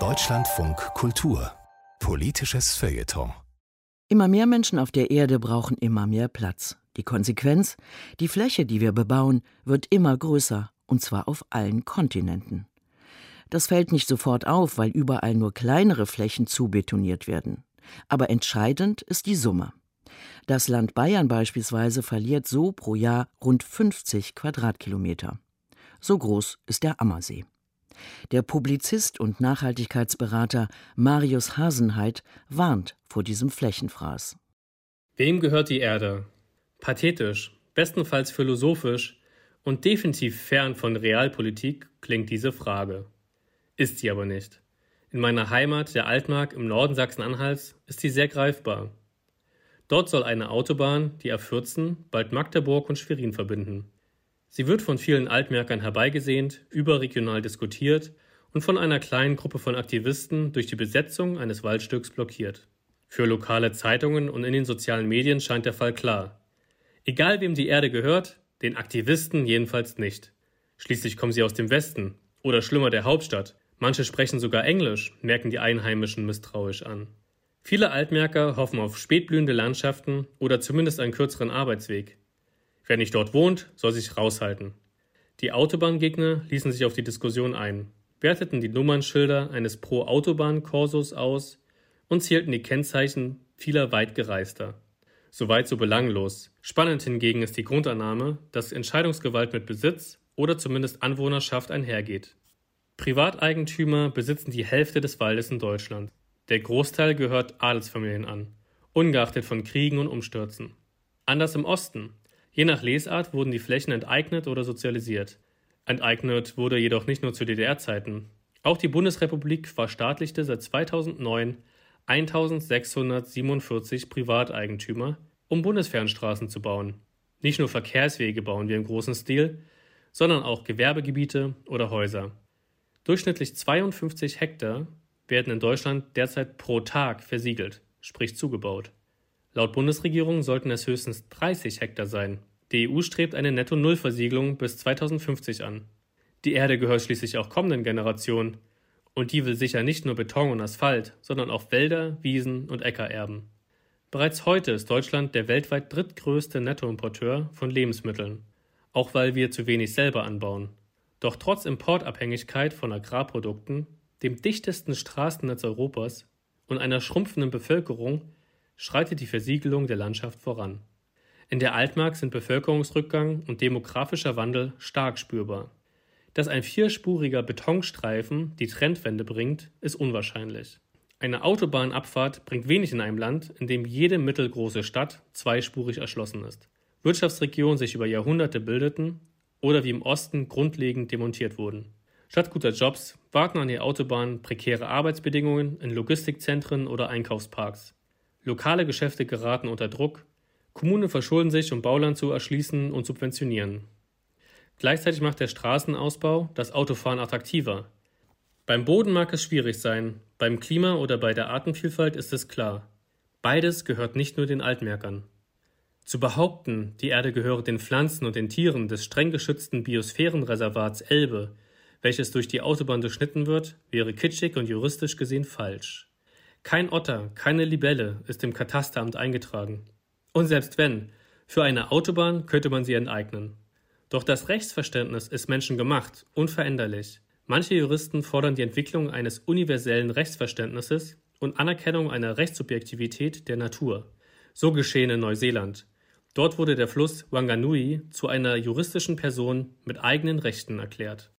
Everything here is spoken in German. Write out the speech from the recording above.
Deutschlandfunk Kultur Politisches Feuilleton Immer mehr Menschen auf der Erde brauchen immer mehr Platz. Die Konsequenz? Die Fläche, die wir bebauen, wird immer größer, und zwar auf allen Kontinenten. Das fällt nicht sofort auf, weil überall nur kleinere Flächen zubetoniert werden. Aber entscheidend ist die Summe. Das Land Bayern beispielsweise verliert so pro Jahr rund 50 Quadratkilometer. So groß ist der Ammersee. Der Publizist und Nachhaltigkeitsberater Marius Hasenheit warnt vor diesem Flächenfraß. Wem gehört die Erde? Pathetisch, bestenfalls philosophisch und definitiv fern von Realpolitik klingt diese Frage. Ist sie aber nicht. In meiner Heimat, der Altmark im Norden Sachsen-Anhalts, ist sie sehr greifbar. Dort soll eine Autobahn die A14 bald Magdeburg und Schwerin verbinden. Sie wird von vielen Altmärkern herbeigesehnt, überregional diskutiert und von einer kleinen Gruppe von Aktivisten durch die Besetzung eines Waldstücks blockiert. Für lokale Zeitungen und in den sozialen Medien scheint der Fall klar. Egal wem die Erde gehört, den Aktivisten jedenfalls nicht. Schließlich kommen sie aus dem Westen oder schlimmer der Hauptstadt. Manche sprechen sogar Englisch, merken die Einheimischen misstrauisch an. Viele Altmärker hoffen auf spätblühende Landschaften oder zumindest einen kürzeren Arbeitsweg. Wer nicht dort wohnt, soll sich raushalten. Die Autobahngegner ließen sich auf die Diskussion ein, werteten die Nummernschilder eines Pro-Autobahn-Korsos aus und zählten die Kennzeichen vieler Weitgereister. Soweit so belanglos. Spannend hingegen ist die Grundannahme, dass Entscheidungsgewalt mit Besitz oder zumindest Anwohnerschaft einhergeht. Privateigentümer besitzen die Hälfte des Waldes in Deutschland. Der Großteil gehört Adelsfamilien an, ungeachtet von Kriegen und Umstürzen. Anders im Osten. Je nach Lesart wurden die Flächen enteignet oder sozialisiert. Enteignet wurde jedoch nicht nur zu DDR-Zeiten. Auch die Bundesrepublik verstaatlichte seit 2009 1647 Privateigentümer, um Bundesfernstraßen zu bauen. Nicht nur Verkehrswege bauen wir im großen Stil, sondern auch Gewerbegebiete oder Häuser. Durchschnittlich 52 Hektar werden in Deutschland derzeit pro Tag versiegelt, sprich zugebaut. Laut Bundesregierung sollten es höchstens 30 Hektar sein. Die EU strebt eine Netto-Null-Versiegelung bis 2050 an. Die Erde gehört schließlich auch kommenden Generationen. Und die will sicher nicht nur Beton und Asphalt, sondern auch Wälder, Wiesen und Äcker erben. Bereits heute ist Deutschland der weltweit drittgrößte Nettoimporteur von Lebensmitteln, auch weil wir zu wenig selber anbauen. Doch trotz Importabhängigkeit von Agrarprodukten, dem dichtesten Straßennetz Europas und einer schrumpfenden Bevölkerung schreitet die Versiegelung der Landschaft voran. In der Altmark sind Bevölkerungsrückgang und demografischer Wandel stark spürbar. Dass ein vierspuriger Betonstreifen die Trendwende bringt, ist unwahrscheinlich. Eine Autobahnabfahrt bringt wenig in einem Land, in dem jede mittelgroße Stadt zweispurig erschlossen ist. Wirtschaftsregionen sich über Jahrhunderte bildeten oder wie im Osten grundlegend demontiert wurden. Statt guter Jobs warten an die Autobahn prekäre Arbeitsbedingungen in Logistikzentren oder Einkaufsparks. Lokale Geschäfte geraten unter Druck, Kommunen verschulden sich, um Bauland zu erschließen und subventionieren. Gleichzeitig macht der Straßenausbau das Autofahren attraktiver. Beim Boden mag es schwierig sein, beim Klima oder bei der Artenvielfalt ist es klar. Beides gehört nicht nur den Altmerkern. Zu behaupten, die Erde gehöre den Pflanzen und den Tieren des streng geschützten Biosphärenreservats Elbe, welches durch die Autobahn durchschnitten wird, wäre kitschig und juristisch gesehen falsch. Kein Otter, keine Libelle ist im Katasteramt eingetragen. Und selbst wenn, für eine Autobahn könnte man sie enteignen. Doch das Rechtsverständnis ist menschengemacht, unveränderlich. Manche Juristen fordern die Entwicklung eines universellen Rechtsverständnisses und Anerkennung einer Rechtssubjektivität der Natur. So geschehen in Neuseeland. Dort wurde der Fluss Wanganui zu einer juristischen Person mit eigenen Rechten erklärt